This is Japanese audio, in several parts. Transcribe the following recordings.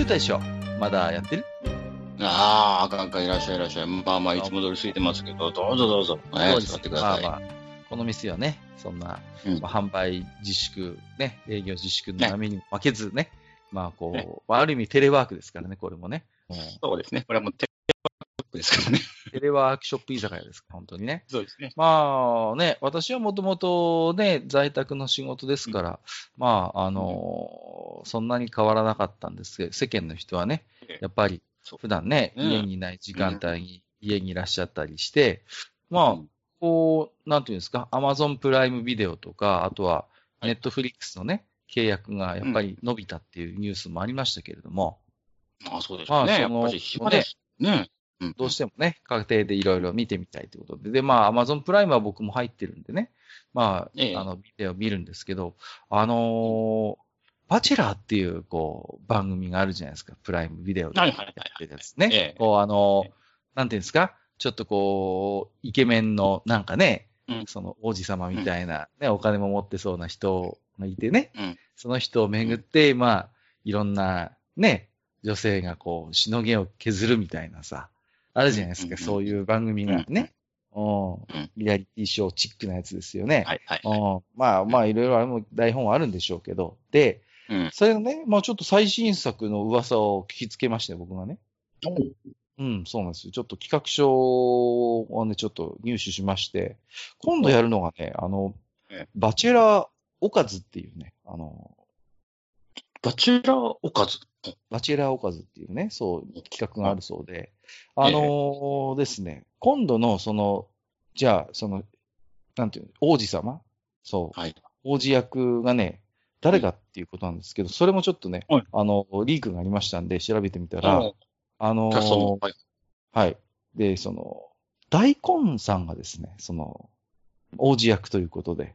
ゆうたでしょまだやってる？ああ、あかんあかん、いらっしゃいいらっしゃい。まあまあ、いつも通り空いてますけど、どうぞどうぞ。ね、そうです座ってください。まあまあ、この店はね、そんな、うんまあ、販売自粛、ね、営業自粛の波にも負けずね、まあこう、ねまあある意味テレワークですからね、これもね。うんそうですね。これはもうテレワークですからね。テレワークショップ居酒屋ですか？ら、本当にね。そうですね。まあね、私はもともとね、在宅の仕事ですから、まあ、あのそんなに変わらなかったんですけど、世間の人はねええ、やっぱり普段ね、うん家にいない時間帯に家にいらっしゃったりして、まあうん、こう、なんていうんですか、アマゾンプライムビデオとか、あとははいネットフリックスのね、契約がやっぱり伸びたっていうニュースもありましたけれども、まあそうでしょうね。まあやっぱり暇です。ね。うんどうしてもね、家庭でいろいろ見てみたいということで、で、まあ、Amazon プライムは僕も入ってるんでね、まあ、ええ。あの、ビデオ見るんですけど、あのーバチェラーっていう、こう、番組があるじゃないですか、プライムビデオでやはいはいはいってるやつね。ええ。こう、あのーええなんていうんですか、ちょっとこう、イケメンの、なんかね、うん。その王子様みたいな、ね、お金も持ってそうな人がいてね、うん。その人をめぐって、まあ、いろんな、ね、女性がこう、しのげを削るみたいなさ、あるじゃないですか、うんそういう番組がね。うんんリアリティショーチックなやつですよね。はいはい。うんまあまあ、いろいろあれも台本はあるんでしょうけど。で、うん。それのね、まあちょっと最新作の噂を聞きつけまして、僕がね。うん、そうなんですよ。ちょっと企画書をね、ちょっと入手しまして、今度やるのがね、あのええ、バチェラーおかずっていうね、あの、バチェラーおかず。バチェラーおかずっていうね、そう、企画があるそうで、あのーですね、今度のその、じゃあ、その、なんていうの、王子様？そう、はい。王子役がね、誰かっていうことなんですけど、それもちょっとね、はいあの、リークがありましたんで、調べてみたら、ああの。ーはい。はい。で、その、大根さんがですね、その、王子役ということで、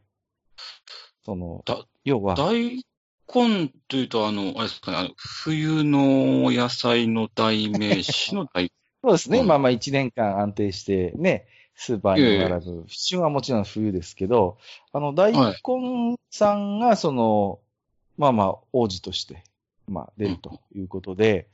そのだ、要は、大根というと、あの、あれですかね、あの冬の野菜の代名詞の大 そうですね、うん。まあまあ一年間安定してね、スーパーに並ぶ、旬はもちろん冬ですけど、あの、大根さんが、その、まあまあ、王子として、まあ、出るということで、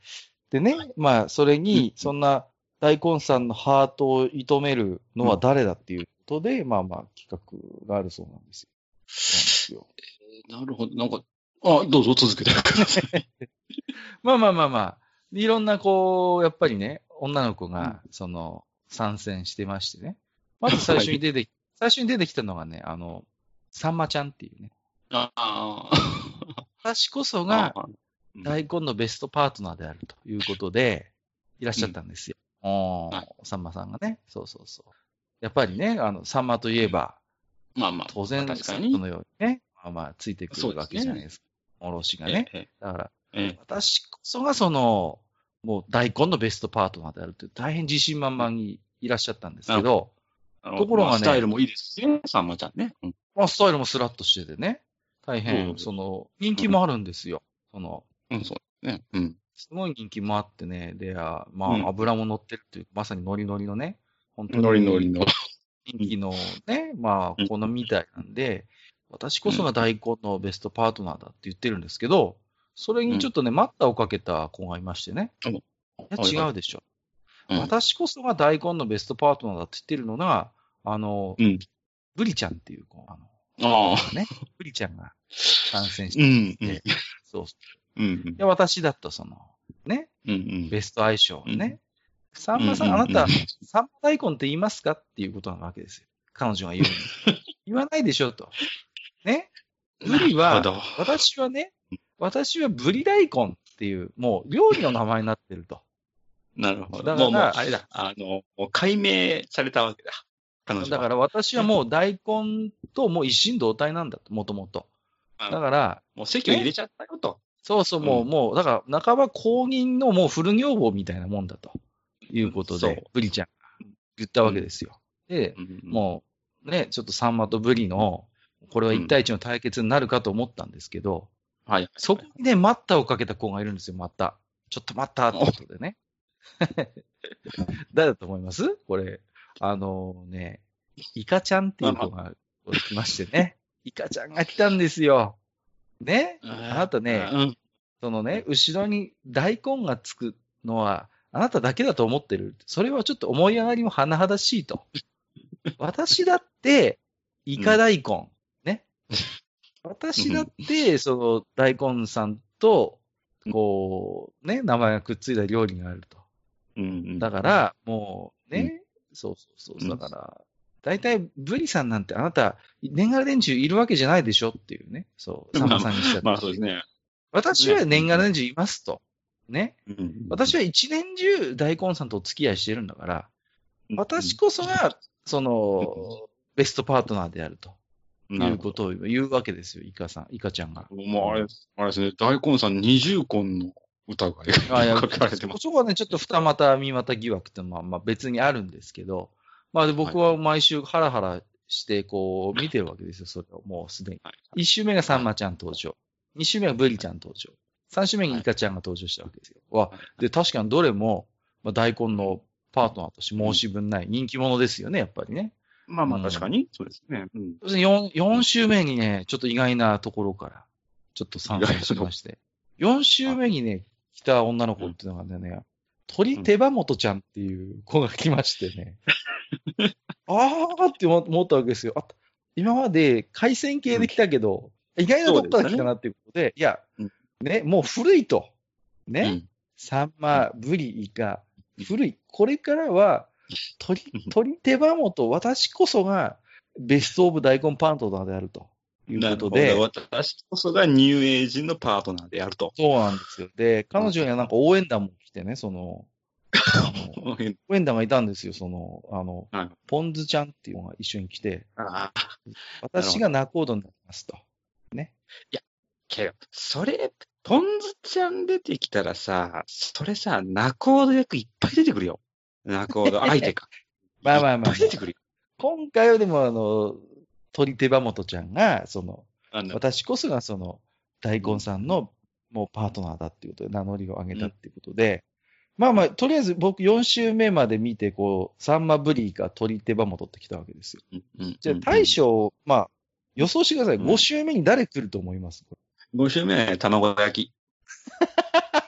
でね、まあ、それに、そんな大根さんのハートを射止めるのは誰だっていうことで、まあまあ、企画があるそうなんですよ。そうなんですよ。なるほど。なんか、あ、どうぞ続けてください。まあまあまあまあ、いろんなこう、やっぱりね、女の子が、その、参戦してましてね。まず最初に出てき、最初に出てきたのがね、あの、さんまちゃんっていうね。ああ。私こそが大根のベストパートナーであるということで、いらっしゃったんですよ。おーはいさんまさんがね。そうそうそう。やっぱりね、あの、さんまといえば、まあまあ、当然、確かに。のようにね、まあまあ、ついてくるわけじゃないですか。おろしがね。ええだから、ええ私こそがその、もう大根のベストパートナーであるという、大変自信満々にいらっしゃったんですけど、ところがねまあスタイルもいいですしね、さんまちゃんね。うんまあ、スタイルもスラッとしててね、大う変、んその、人気もあるんですよ。その、うん、そうね。うん。すごい人気もあってね、で、あまうんあ、油も乗ってるという、まさにノリノリのね、本当にノリノリの。人気のね、まあ、うん好みみたいなんで、私こそが大根のベストパートナーだって言ってるんですけど、それにちょっとね、待ったをかけた子がいましてね。うんいや、違うでしょ。うん私こそが大根のベストパートナーだって言ってるのが、あの、うんブリちゃんっていう子、ああの、あ。ね、ブリちゃんが参戦しうん。て、そう。うん。いや、私だとその、ね。ベスト相性ね。さんまさんあなた、さんま大根って言いますか？っていうことなわけですよ。彼女が言うに。言わないでしょと。ね。ブリは私はね、私はブリ大根っていう、もう料理の名前になってると。なるほど。だからあれだ。あの、もう解明されたわけだ。だから私はもう大根ともう一心同体なんだと、もともと。うんだから、もう席を入れちゃったよと。そうそう、もう、うんもう、だから、半ば公認のもう古女房みたいなもんだということで、ブリちゃんが言ったわけですよ。で、うんもう、ね、ちょっとサンマとブリの、これは一対一の対決になるかと思ったんですけど、はい。そこにね、待ったをかけた子がいるんですよ、また。ちょっと待ったってことでね。誰だと思います？これ、あのね、イカちゃんっていう子が来ましてね。イカちゃんが来たんですよ。ね？あなたね、うん。そのね、後ろに大根がつくのは、あなただけだと思ってる。それはちょっと思い上がりも甚だしいと。私だって、イカ大根、ね。私だって、その大根さんと、こう、ね、名前がくっついた料理があると。うん。だから、もうね、そうそうそう、だから、大体、ブリさんなんてあなた、年がら年中いるわけじゃないでしょっていうね。そう、さんまさんにしたら。まあそうですね。私は年がら年中いますと。ね。うん私は一年中大根さんとお付き合いしてるんだから、私こそが、その、ベストパートナーであるということを言うわけですよ、イカさん、イカちゃんが。もうあれ、あれですね、大根さん二重婚の疑いあいやが書かれてます。そこはね、ちょっと二股三股疑惑ってのは、まあ別にあるんですけど、まあで僕は毎週ハラハラして、こう、見てるわけですよ、それを、もうすでに。はい一週目がサンマちゃん登場。二週目がブリちゃん登場。三週目にイカちゃんが登場したわけですよ。わで、確かにどれも、まあ、大根のパートナーとして申し分ない人気者ですよね、やっぱりね。まあまあ確かに、そうですね。うん。要するに 4, 4週目にね、ちょっと意外なところから、ちょっと参戦しまして。4週目にね、来た女の子っていうのがね、鳥手羽元ちゃんっていう子が来ましてね。あーって思思ったわけですよ。あ今まで海鮮系で来たけど、意外なとこから来たなっていうことで、いやうん、ね、もう古いと。ね、うんサンマ、ブリ、イカ、古い。これからは、鳥、鳥手羽元、私こそがベストオブ大根パートナーであるということで、ど。私こそがニューエイジのパートナーであると。そうなんですよ。で、彼女にはなんか応援団も来てね、その、応援団がいたんですよ、その、あの、はいポンズちゃんっていうのが一緒に来て、ああ、私が仲人になりますと。けど、それ、ポンズちゃん出てきたらさ、それさ、ナコード役いっぱい出てくるよ。ナコード相手か。まあまあまあ。今回はでも、あの、鳥手羽元ちゃんが、その、あの、私こそがその、大根さんのもうパートナーだっていうことで名乗りを上げたっていうことで、まあまあ、とりあえず僕4週目まで見て、こう、サンマブリーか鳥手羽元ってきたわけですよ。うんうんじゃあ大将、まあ、予想してください。うん5週目に誰来ると思います、こ5週目は卵焼き。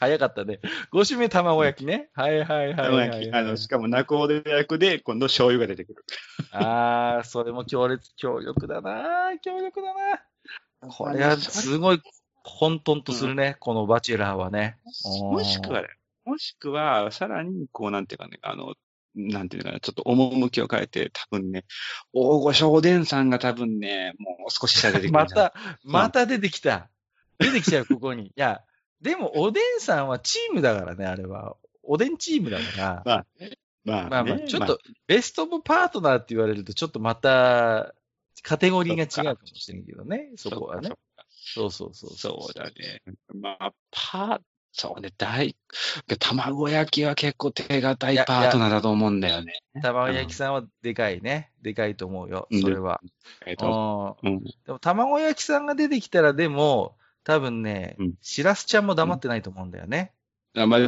れ早かったね。5週目卵焼きね。はいはいはい卵。焼き。あの、しかもナコード役で、今度醤油が出てくる。あー、それも強烈、強力だな強力だなこれはすごい混沌とするね、このバチェラーはね。もしくはね、もしくは、さらに、こう、なんていうかね、あの、なんていうのかな、ちょっと趣を変えて、多分ね、大御所おでんさんが多分ね、もう少し下出てくるん ま。た、また出てきた。出てきちゃう、ここに。いや、でも、おでんさんはチームだからね、あれは。おでんチームだから。まあね、まあね、まあまあ、ちょっと、ベストオブパートナーって言われると、ちょっとまた、カテゴリーが違うかもしれんけどね、そこはね。そうそうそうそうだね。まあ、パー、そうね、大、卵焼きは結構手堅いパートナーだと思うんだよね。卵焼きさんはでかいね。でかいと思うよ、うんそれは。うん。でも、卵焼きさんが出てきたら、でも、多分ねうん、しらすちゃんも黙ってないと思うんだよね。あまあ、ね？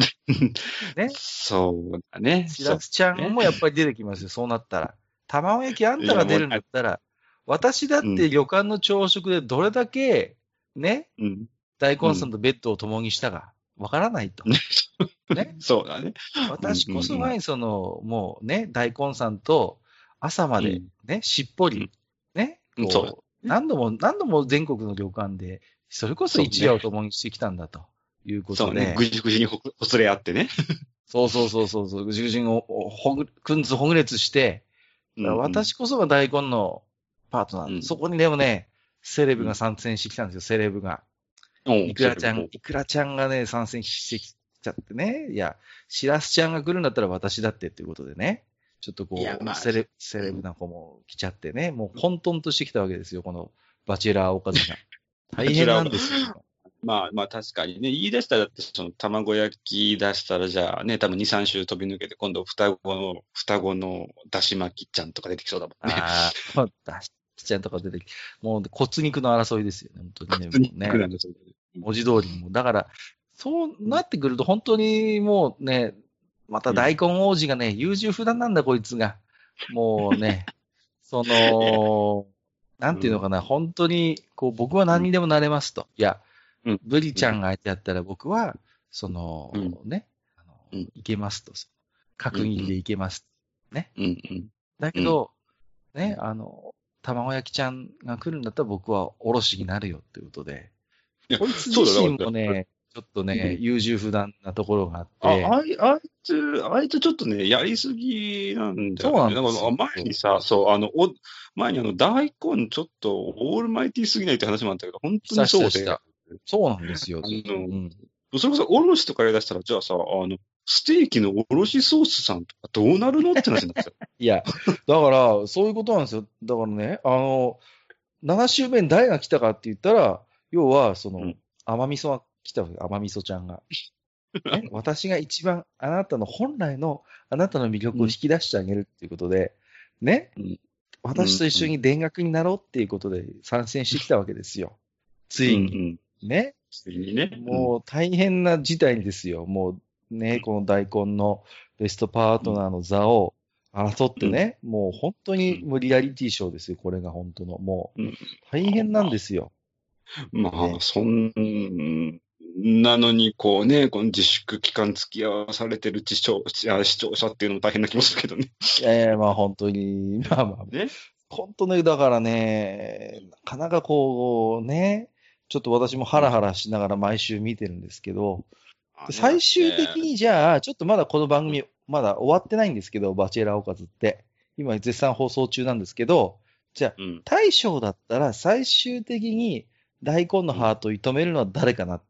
そうだね。しらすちゃんもやっぱり出てきますよ、そうなったら。卵焼きあんたが出るんだったら、私だって旅館の朝食でどれだけ、ね、そううん。大根さんとベッドを共にしたか、わからないと。ね？そうだね。私こそが、その、もうね、大根さんと朝までうんね、しっぽり、ね、こう何度も、何度も全国の旅館で、それこそ一夜を共にしてきたんだということでそうね。、ぐじぐじにほほつれ合ってね。そうそうそうそうそう、ぐじぐじをほぐ、くんつほぐれつして、私こそが大根のパートナー。うんそこにでもね、セレブが参戦してきたんですよ、セレブが。うん、いくらちゃん、うんいくらちゃんがね、参戦してきちゃってね。いや、しらすちゃんが来るんだったら私だってっていうことでね。ちょっとこう、まあセレセレブな子も来ちゃってね。もう混沌としてきたわけですよ、このバチェラー岡田が。大変なんですよ。まあまあ確かにね、言い出したらだってその卵焼き出したらじゃあね、多分2、3週飛び抜けて今度双子の、双子のだし巻きちゃんとか出てきそうだもんね。ああ、だしちゃんとか出てきもう骨肉の争いですよね、本当にね。ねね文字通りにも。だから、そうなってくると本当にもうね、また大根王子がね、優柔不断なんだこいつが。もうね、その、なんていうのかな、本当に、こう、僕は何にでもなれますと。いや、うん、ブリちゃんが相手やったら僕は、その、うん、ね、あの、うん、いけますと。角切りでいけます。ね。うんうん、だけど、ね、あの、卵焼きちゃんが来るんだったら僕はおろしになるよっていうことで。こいつ自身もね、ちょっとね、優柔不断なところがあって。あ、あいあいつ、あいつちょっとね、やりすぎなんだよ、ね。そうなんですよ。前にさ、そう、あの、お前にあの、大根ちょっとオールマイティすぎないって話もあったけど、本当にそうで。そうなんですよ。あの、うん、それこそ、おろしとかやりだしたら、じゃあさ、あの、ステーキのおろしソースさんとかどうなるのって話になっちゃう。いや、だから、そういうことなんですよ。だからね、あの、7周目に誰が来たかって言ったら、要は、その、うん、甘味噌が来たわけ、甘味噌ちゃんが。ね、私が一番あなたの本来のあなたの魅力を引き出してあげるっていうことで、ね、うん、私と一緒に田楽になろうっていうことで参戦してきたわけですよ。ついに。ね？ついにね。もう大変な事態ですよ。もうね、この大根のベストパートナーの座を争ってね、もう本当にもうリアリティショーですよ、これが本当の。もう大変なんですよ。まあ、ね、そんなのに、こうね、この自粛期間付き合わされてる視聴視聴者っていうのも大変な気もするけどね。いやいや、まあ本当に、まあまあ、ね、本当ね、だからね、なかなかこうね、ちょっと私もハラハラしながら毎週見てるんですけど、最終的にじゃあ、ちょっとまだこの番組、まだ終わってないんですけど、バチェラーおかずって。今絶賛放送中なんですけど、じゃあ、大将だったら最終的に大根のハートを射止めるのは誰かなっ。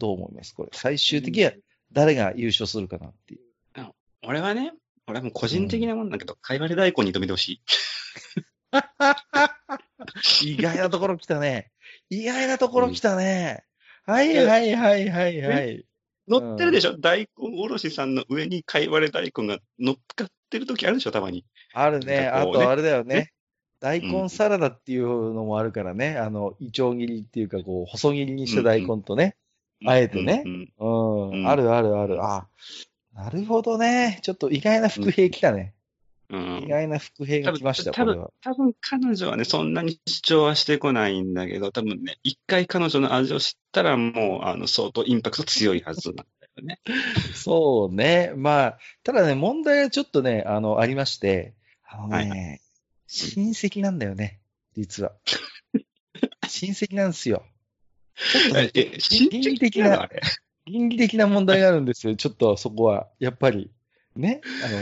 どう思います？これ。最終的には誰が優勝するかなっていう。俺はね、俺はもう個人的なもんだけど、かいわれ大根に止めてほしい。意外なところ来たね。意外なところ来たね。うん、はいはいはいはいはい。乗ってるでしょ、うん、大根おろしさんの上にかいわれ大根が乗っかってる時あるでしょたまに。あるね。あとあれだよね。大根サラダっていうのもあるからね。うん、あの、イチョウ切りっていうか、こう、細切りにした大根とね。うん、あえてね。うん。あるあるある。あ、なるほどね。ちょっと意外な伏兵来たね。うん、意外な伏兵が来ました、多分、多分彼女はね、そんなに主張はしてこないんだけど、多分ね、一回彼女の味を知ったらもう、あの、相当インパクト強いはずなんだよね。そうね。まあ、ただね、問題はちょっとね、あの、ありまして、あのね、はい、親戚なんだよね、実は。親戚なんですよ。ちょっとね、倫理的な、倫理的な問題があるんですよ。ちょっとそこは、やっぱり。ね。あの、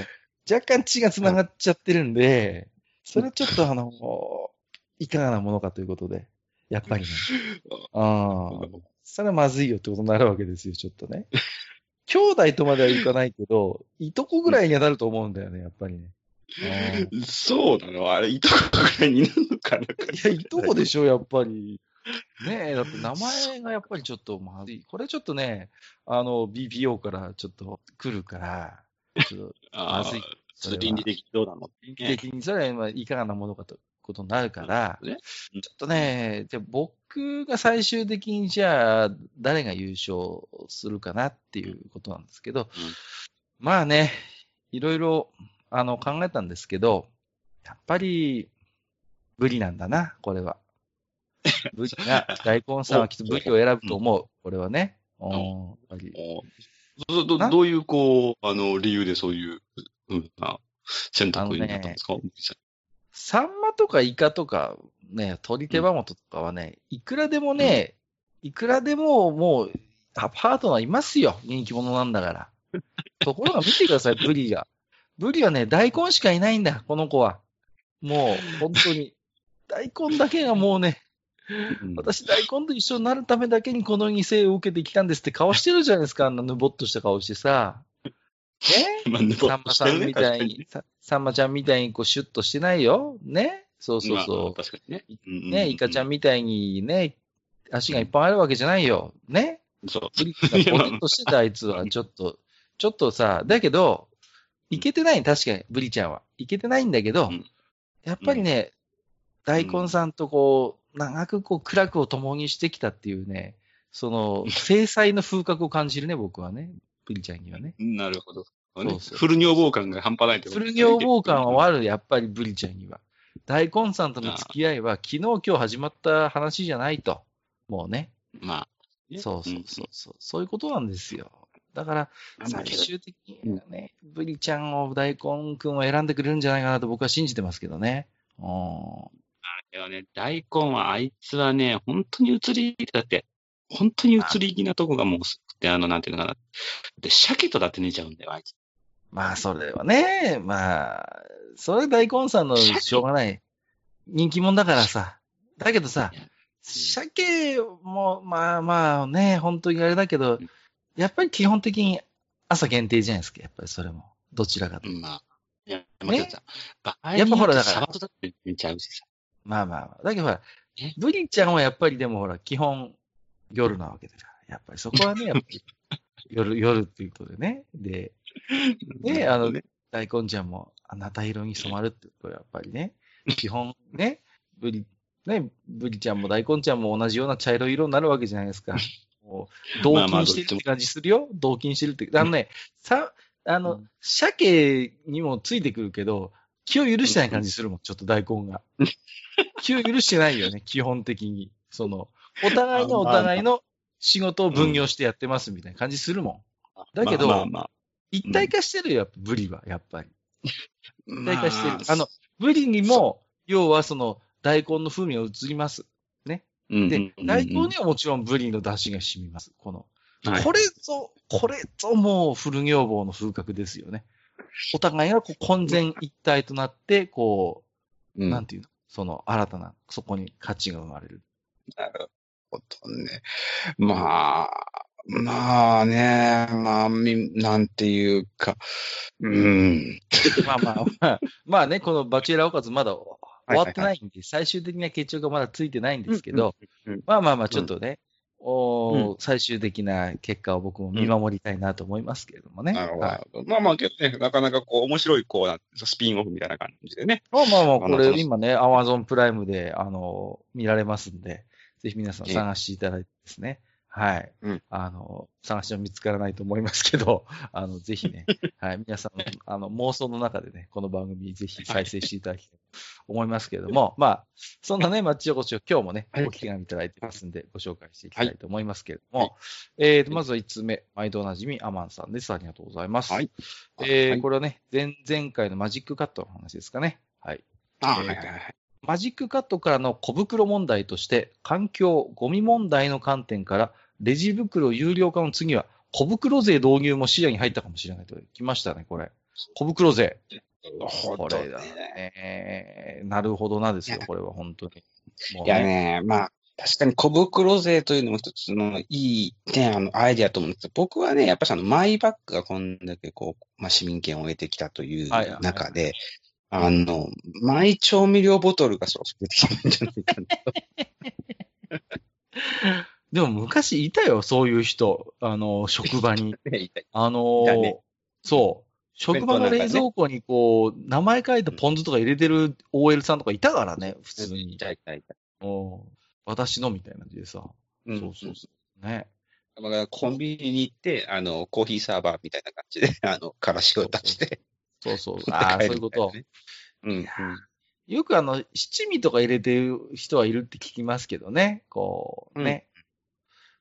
若干血が繋がっちゃってるんで、それちょっとあの、いかがなものかということで、やっぱりね。ああ。それはまずいよってことになるわけですよ、ちょっとね。兄弟とまではいかないけど、いとこぐらいにはなると思うんだよね、やっぱりね。そうなの？あれ、いとこぐらいになるのかな？いや、いとこでしょ、やっぱり。ねえ、だって名前がやっぱりちょっとまずい。これちょっとね、あの、BPO からちょっと来るから、ちょっと まずい。ちょっと倫理的どうなの？倫理的にそれはいかがなものかとことになるから、ねちょっとね、じゃ僕が最終的にじゃあ誰が優勝するかなっていうことなんですけど、うん、まあね、いろいろあの考えたんですけど、やっぱりブリなんだな、これは。ブリが、大根さんはきっとブリを選ぶと思う、これはね。おやっぱりどどどういう、こう、あの、理由でそういう、うん、な選択になったんですか、ね、サンマとかイカとか、ね、鳥手羽元とかはね、いくらでもね、いくらでももう、パートナーいますよ。人気者なんだから。ところが見てください、ブリが。ブリはね、大根しかいないんだ、この子は。もう、本当に。大根だけがもうね、私大根と一緒になるためだけにこの犠牲を受けてきたんですって顔してるじゃないですか、あんなぬぼっとした顔してさ。ね？さんまさんみたいに、さんまちゃんみたいにこうシュッとしてないよ。ね？そうそうそう。確かにね。ね、イカちゃんみたいにね、足がいっぱいあるわけじゃないよ。ね？そう。ブリッジがポテッとしてたあいつは、ちょっと、ちょっとさ、だけど、いけてない、確かに、ブリちゃんは。いけてないんだけど、うんやっぱりね、大根さんとこう、長くこう、苦楽を共にしてきたっていうね、その、制裁の風格を感じるね、僕はね。ブリちゃんにはね。なるほど。そうそうフル女房感が半端ないってことフル女房感はある、やっぱりブリちゃんには。大根さんとの付き合いは、昨日今日始まった話じゃないと。もうね。まあ。ねそうそうそうそう、そういうことなんですよ。だから、うん最終的にはね、ブリちゃんを大根くんを選んでくれるんじゃないかなと僕は信じてますけどね。うん。でもね、大根は、あいつはね、本当に移り、だって、本当に移り気なとこがもうすくて、あの、なんていうのかな。で、鮭とだって寝ちゃうんだよ、あいつ。まあ、それはね、まあ、それ大根さんのしょうがない。人気者だからさ。だけどさ鮭も、まあまあね、本当にあれだけどうん、やっぱり基本的に朝限定じゃないですか、やっぱりそれも。どちらかと。まあ。いや、まあ、けどさ、場合やっぱほらだからサバとだって寝ちゃうしさ。まあまあまあ。だけどほらえ、ブリちゃんはやっぱりでもほら、基本夜なわけだから。やっぱりそこはね、やっぱり夜、夜っていうことでね。で、ね、あの、ね大根ちゃんも、あなた色に染まるってことはやっぱりね、基本ね、ブリ、ね、ブリちゃんも大根ちゃんも同じような茶色い色になるわけじゃないですか。もう、同金してるって感じするよ。同金してるって。あのね、さ、あの、うん鮭にもついてくるけど、気を許してない感じするもん、ちょっと大根が。気を許してないよね、基本的に。その、お互いのお互いの仕事を分業してやってますみたいな感じするもん。だけどまあまあまあ一体化してるよ、やっぱブリは、やっぱり。一体化してる。まあの、ブリにも、要はその、大根の風味が移ります。でうんうん、うん大根にはもちろんブリの出汁が染みます。この、はいこれぞ、これぞもう古女房の風格ですよね。お互いがこう混然一体となって、こう、うん。なんていうの？その新たな、そこに価値が生まれる。なるほどね。まあ、まあね、まあ、みなんていうか、うん。まあまあ、まあ、まあね、このバチェラーおかずまだ終わってはないんで、最終的な決着がまだついてないんですけど、まあまあまあ、ちょっとね、おーう最終的な結果を僕も見守りたいなと思いますけれどもね。なるほど。はいまあまあ、けどね、なかなかこう、面白い、こうなん、スピンオフみたいな感じでね。まあまあまあ、これ今ね、アマゾンプライムで、あの、見られますんで、ぜひ皆さんええ探していただいてですね。はい。うんあの、探しても見つからないと思いますけど、あの、ぜひね、はい。皆さんの、あの、妄想の中でね、この番組ぜひ再生していただきたいと思いますけれども、まあ、そんなね、マッチ横丁、今日もね、はいお手紙いただいてますんで、ご紹介していきたいと思いますけれども、はいえーと、まずは1つ目、毎度おなじみ、アマンさんです。ありがとうございます。はい。えーはいこれはね、前、前回のマジックカットの話ですかね。はい。あ、えーはいはいはい。マジックカットからの小袋問題として、環境、ゴミ問題の観点から、レジ袋有料化の次は、小袋税導入も視野に入ったかもしれないと。来ましたね、これ。小袋税。これだね。なるほどなですよこれは本当に。もういやね、まあ、確かに小袋税というのも一つのいい、ね、あの、アイデアと思うんですけど、僕はね、やっぱりあの、マイバッグがこんだけこう、まあ、市民権を得てきたというはいはいはい中で、あの、マイ調味料ボトルがそろそろ出てきたんじゃないかな。でも昔いたよ、そういう人。あの、職場に。ねあのそう。職場の冷蔵庫にこう、名前書いたポン酢とか入れてる OL さんとかいたからね、普通にい。たいたいた。お私のみたいな感じでさ。うんそうそうそう。ね。コンビニに行って、あの、コーヒーサーバーみたいな感じで、あの、からしを出して。そうそう。ああ、そういうこと。うん。よくあの、七味とか入れてる人はいるって聞きますけどね。こう、ね。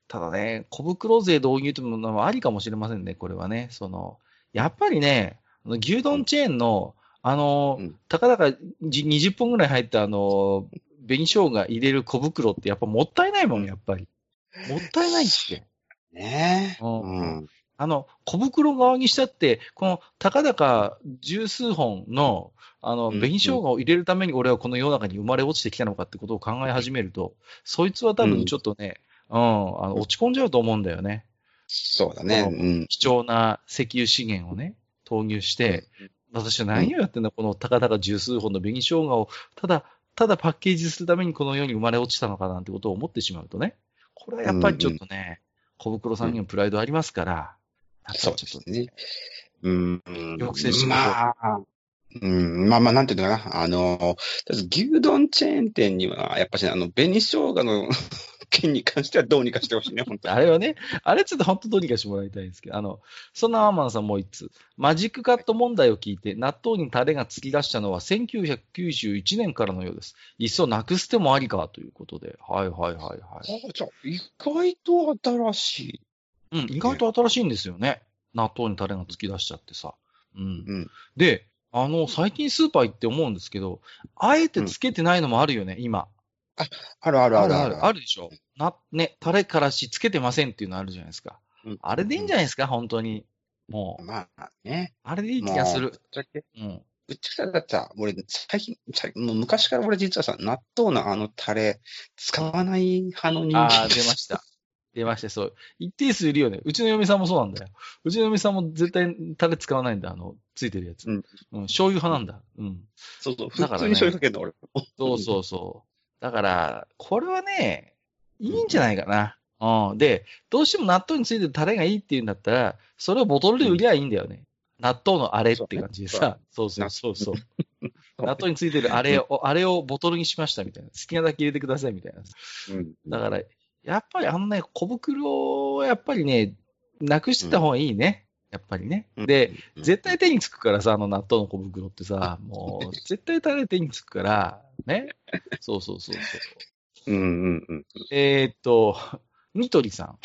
ただね、小袋税導入というのはありかもしれませんね、これはね。その、やっぱりね、牛丼チェーンの、あの、うんたかだかじ20本ぐらい入ったあの、紅生姜入れる小袋ってやっぱもったいないもん、やっぱり。もったいないって。ねえ。うんうん。あの、小袋側にしたって、この、たかだか十数本の、あの、うん紅生姜を入れるために俺はこの世の中に生まれ落ちてきたのかってことを考え始めると、そいつは多分ちょっとね、うん、あの落ち込んじゃうと思うんだよね。そうだね。ううん。貴重な石油資源をね、投入して、私は何をやってんだ、このたかだか十数本の紅生姜を、ただ、ただパッケージするためにこの世に生まれ落ちたのかなんてことを思ってしまうとね、これはやっぱりちょっとね、小袋さんにもプライドありますから、やっぱりちょっとそうですねうん。抑制してまあ、うん、まあまあ、なんていうのかな。あの、牛丼チェーン店には、やっぱし、あの、紅生姜の件に関してはどうにかしてほしいね、本当に。あれはね、あれちょっと本当どうにかしてもらいたいんですけど、あの、そんなアーマンさんもう一つ、マジックカット問題を聞いて、納豆にタレが突き出したのは1991年からのようです。いっそなくす手もありかということで。はいはいはいはい。あじゃあ、意外と新しい。うん、意外と新しいんですよね。納豆にタレが突き出しちゃってさ。うん。うん。で、あの、最近スーパー行って思うんですけど、あえてつけてないのもあるよね、今。あるあるあるある。ある、あるでしょ。な、ね、タレからしつけてませんっていうのあるじゃないですか。うんあれでいいんじゃないですか、本当に。もう、まあね。あれでいい気がする。ぶっちゃけうん。ぶっちゃけだってさ、俺、最近、最もう昔から俺実はさ、納豆のあのタレ、使わない派の人間ああ、出ました。出ました、そう。一定数いるよね。うちの嫁さんもそうなんだよ。うちの嫁さんも絶対タレ使わないんだ、あの、ついてるやつ。うん。うん、醤油派なんだ。うん。そうそう、だからね普通に醤油かけるの、俺。そうそうそう。だから、これはね、いいんじゃないかな。うん。で、どうしても納豆についてるタレがいいっていうんだったら、それをボトルで売りゃいいんだよね。納豆のあれって感じでさ。そうそうそうそう。納豆についてるあれを、あれをボトルにしましたみたいな。好きなだけ入れてくださいみたいな。うん。だから、やっぱりあのね、小袋はやっぱりね、なくしてた方がいいね。やっぱりね。で、、絶対手につくからさ、あの納豆の小袋ってさ、もう、絶対タレ手につくから、ね。そうそうそうそう。うんうんうん。えーっと、ニトリさん。はい。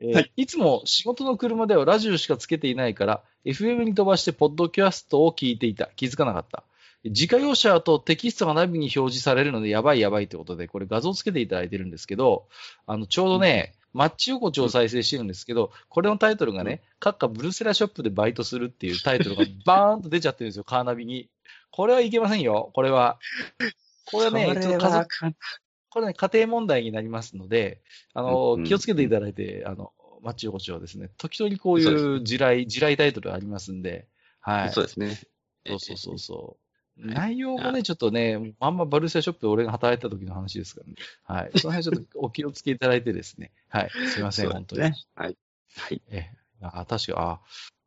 えーはいいつも仕事の車ではラジオしかつけていないから、FM に飛ばしてポッドキャストを聞いていた。気づかなかった。自家用車だとテキストがナビに表示されるのでやばいやばいってことで、これ画像つけていただいてるんですけど、あの、ちょうどね、マッチ横丁を再生してるんですけど、これのタイトルがね、閣下ブルセラショップでバイトするっていうタイトルがバーンと出ちゃってるんですよ、カーナビに。これはいけませんよ、これは。これはね、それちょっと家族これね、家庭問題になりますので、あの、うん気をつけていただいて、あの、マッチ横丁はですね、時々こういう地雷、地雷タイトルありますんで、はい。そうですね。そうそうそうそう。内容もね、ちょっとね、まんまバルセアショップで俺が働いてた時の話ですからね。はい。その辺ちょっとお気をつけいただいてですね。はい。すいません、そう本当に。はい。はい。ええ。あ、確か、あ、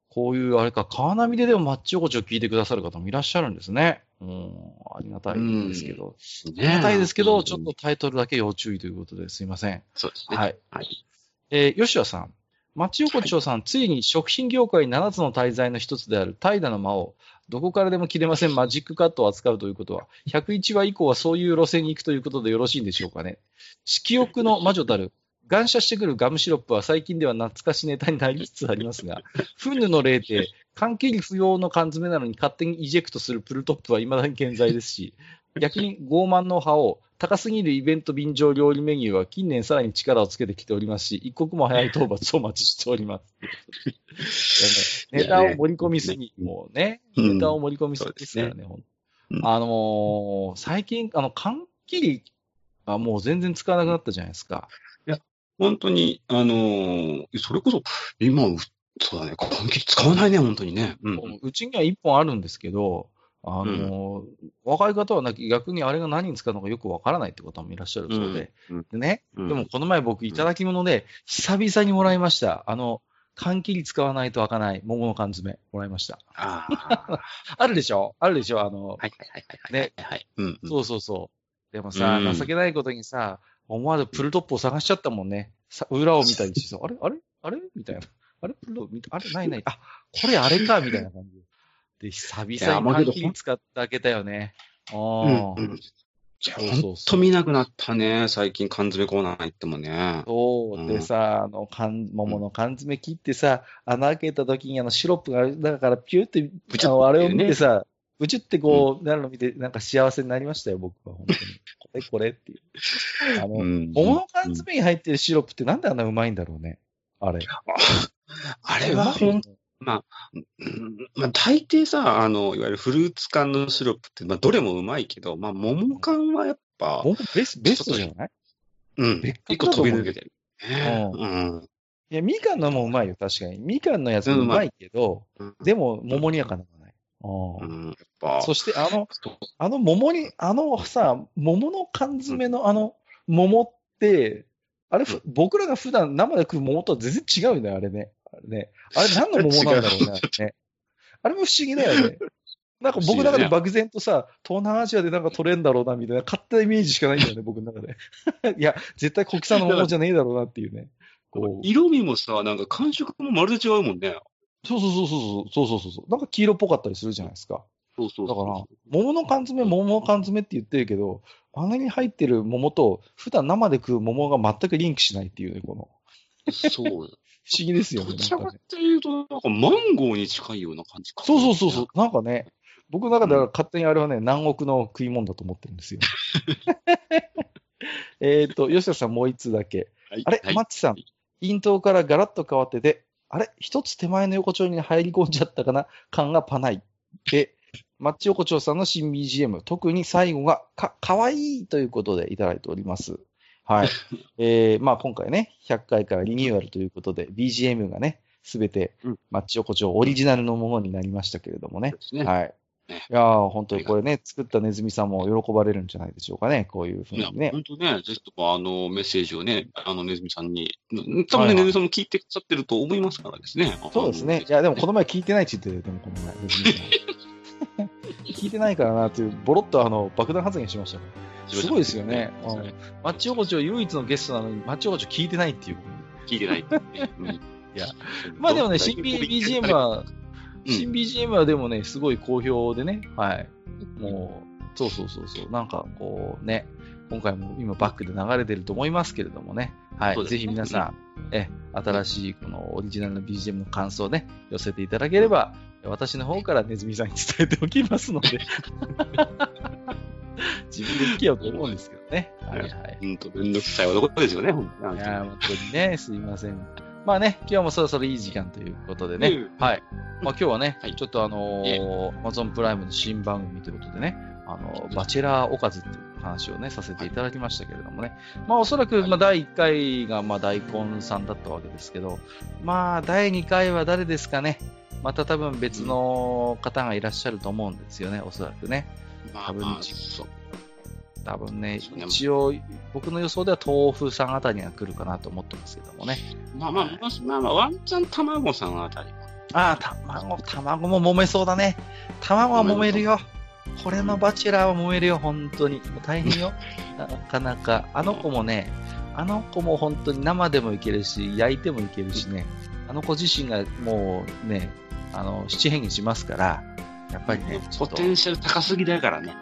こういう、あれか、カーナビででもマッチ横丁聞いてくださる方もいらっしゃるんですね。うん、ありがたいですけど。ありがたいですけど、ちょっとタイトルだけ要注意ということですいません。そうですね。はい。はい。えー吉田さん。町横丁さん、ついに食品業界7つの大罪の一つである怠惰の魔王。どこからでも切れません。マジックカットを扱うということは、101話以降はそういう路線に行くということでよろしいんでしょうかね。色欲の魔女たる、感謝してくるガムシロップは最近では懐かしネタになりつつありますが、フンヌの例で、関係に不要の缶詰なのに勝手にイジェクトするプルトップは未だに健在ですし、逆に傲慢の派を高すぎるイベント便乗料理メニューは近年さらに力をつけてきておりますし、一刻も早い討伐をお待ちしております。ネタを盛り込みすぎ、もうね、うんネタを盛り込みすぎですからね、うんあのー最近、あの、缶切りはもう全然使わなくなったじゃないですか。本当に、あのーそれこそ、今、うそうだね、関係使わないね、本当にね。うん。うちには一本あるんですけど、あのー若い方はなき逆にあれが何に使うのかよくわからないって方もいらっしゃるそうで。うんでね、うんでもこの前僕いただき物で久々にもらいました。あの、缶切り使わないと開かない桃の缶詰もらいました。ああ。は あるでしょ？あるでしょ？あの、いはいはいはい。ね。はい。うん。そうそうそう。でもさ、うん情けないことにさ、思わずプルトップを探しちゃったもんね。さ裏を見たりしてさ、あれ？あれ？あれ？みたいな。あれ？プルトップ見た？あれ？ないない。あ、これあれか？みたいな感じで。で、久々に缶切り使って開けたよね。ああ、うんうん。いや、そうそうそうほんと見なくなったね。最近缶詰コーナー行ってもね。そう。でさ、あの、缶、桃の缶詰切ってさ、穴開けた時にあのシロップが、だからピューって、ブチュッあれを見てさ、ブチュってこう、なるの見て、なんか幸せになりましたよ、僕は、本当に。これこれっていう。あの、うん桃の缶詰に入ってるシロップってなんであんなうまいんだろうね。あれ。あれはほん、まあ、うんまあ、大抵さ、あの、いわゆるフルーツ缶のシロップって、まあ、どれもうまいけど、まあ、桃缶はやっぱ、桃ベスベストじゃない？うん、別一個飛び抜けてる。ね。ううん。いや、みかんのもうまいよ、確かに。みかんのやつもうまいけど、うん。でも、桃にはかなわない。ううん。ん、やっぱ、そして、あの、あの桃に、あのさ、桃の缶詰のあの桃って、あれ、僕らが普段生で食う桃とは全然違うよね、あれね。あれね。あれ何の桃なんだろうね、あれね。あれも不思議だよね。なんか僕の中で漠然とさ、東南アジアでなんか取れんだろうな、みたいな勝手なイメージしかないんだよね、僕の中で。いや、絶対国産の桃じゃねえだろうなっていうね。こう色味もさ、なんか感触もまるで違うもんね。そうそうそうそう、そうそうそうそう。なんか黄色っぽかったりするじゃないですか。そうそうだから、桃の缶詰、桃の缶詰って言ってるけど、あれに入ってる桃と、普段生で食う桃が全くリンクしないっていうね、この。そう。不思議ですよね。どちらかっていうと、なんかマンゴーに近いような感じか。そうそうそうそう。なんかね、僕の中では勝手にあれはね、南国の食い物だと思ってるんですよ。えっと、吉田さんもう一つだけ。はい、あれ、はい、マッチさん、イントからガラッと変わってて、あれ一つ手前の横丁に入り込んじゃったかな？感がパない。で、マッチ横丁さんの新 BGM、特に最後がか、かわいいということでいただいております。はい。えー、まあ今回ね、100回からリニューアルということで、BGM がね、すべて、マッチ横丁オリジナルのものになりましたけれどもね。ねはい。いやー、本当にこれね、作ったネズミさんも喜ばれるんじゃないでしょうかね、こういうふうにね。本当ね、ぜひともあの、メッセージをね、あの、ネズミさんに、多分ね、ネズミさんも聞いてくださってると思いますからですね。そうですね。いや、でもこの前聞いてないって言ってるでもこの前、ネズミさん。聞いてないからなっていう、ボロッとあの、爆弾発言しましたね。すごいですよね。マッチ横丁唯一のゲストなのに、マッチ横丁聞いてないっていう。聞いてない。いや、まあでもね、新 BGM は、新 BGM はでもね、すごい好評でね、はい。もう、そうそうそうそう、なんかこうね、今回も今バックで流れてると思いますけれどもね、はい。ぜひ皆さん、え、新しいこのオリジナルの BGM の感想をね、寄せていただければ、私の方からネズミさんに伝えておきますので。自分で聞けよと思うんですけどね。はいはい。ほんと、めんどくさい男ですよね、ほんと。いや、本当にね、すいません。まあね、今日もそろそろいい時間ということでね。うん、はい。まあ今日はね、はい、ちょっとあのマゾンプライムの新番組ということでね、あのー、バチェラーおかずっていう話をね、させていただきましたけれどもね。まあおそらく、まあ第1回が、まあ大根さんだったわけですけど、まあ第2回は誰ですかね。また多分別の方がいらっしゃると思うんですよね、おそらくね。多分、まあ、そう多分ね、一応、僕の予想では豆腐さんあたりが来るかなと思ってますけどもね。まあまあ、まあまあ、ワンチャン卵さんあたり。ああ、卵、卵も揉めそうだね。卵は揉めるよ。これのバチェラーは揉めるよ、本当に。もう大変よ。なかなか。あの子もね、あの子も本当に生でもいけるし、焼いてもいけるしね。あの子自身がもうね、あの、七変化しますから、やっぱりね。ポテンシャル高すぎだからね。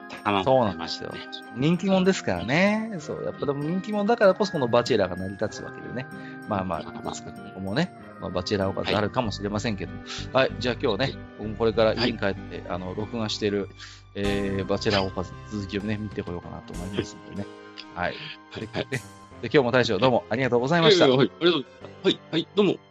そうなんですよ。人気者ですからね。そう。やっぱでも人気者だからこそこのバチェラーが成り立つわけでね。まあまあ、いくつかここもね、まあ、バチェラーおかずあるかもしれませんけど。はい、はい、じゃあ今日ね、僕もこれから家に帰って、はい、あの、録画している、えー、バチェラーおかず続きをね、見てこようかなと思いますのでね。はい。はい。はい、で今日も大将どうもありがとうございました。はい、はい、ありがとうございます。はい、はい、どうも。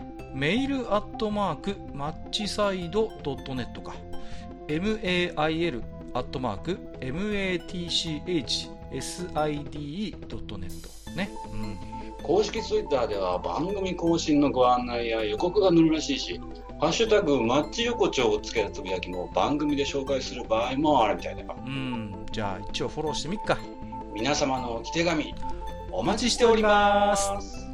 メールアットマークマッチサイドドットネットか。mail アットマーク matchside.net ね、うん、公式ツイッターでは番組更新のご案内や予告が載るらしいしハッシュタグマッチ横丁をつけたつぶやきも番組で紹介する場合もあるみたいだよ。うん。じゃあ一応フォローしてみっか。皆様のお手紙お待ちしております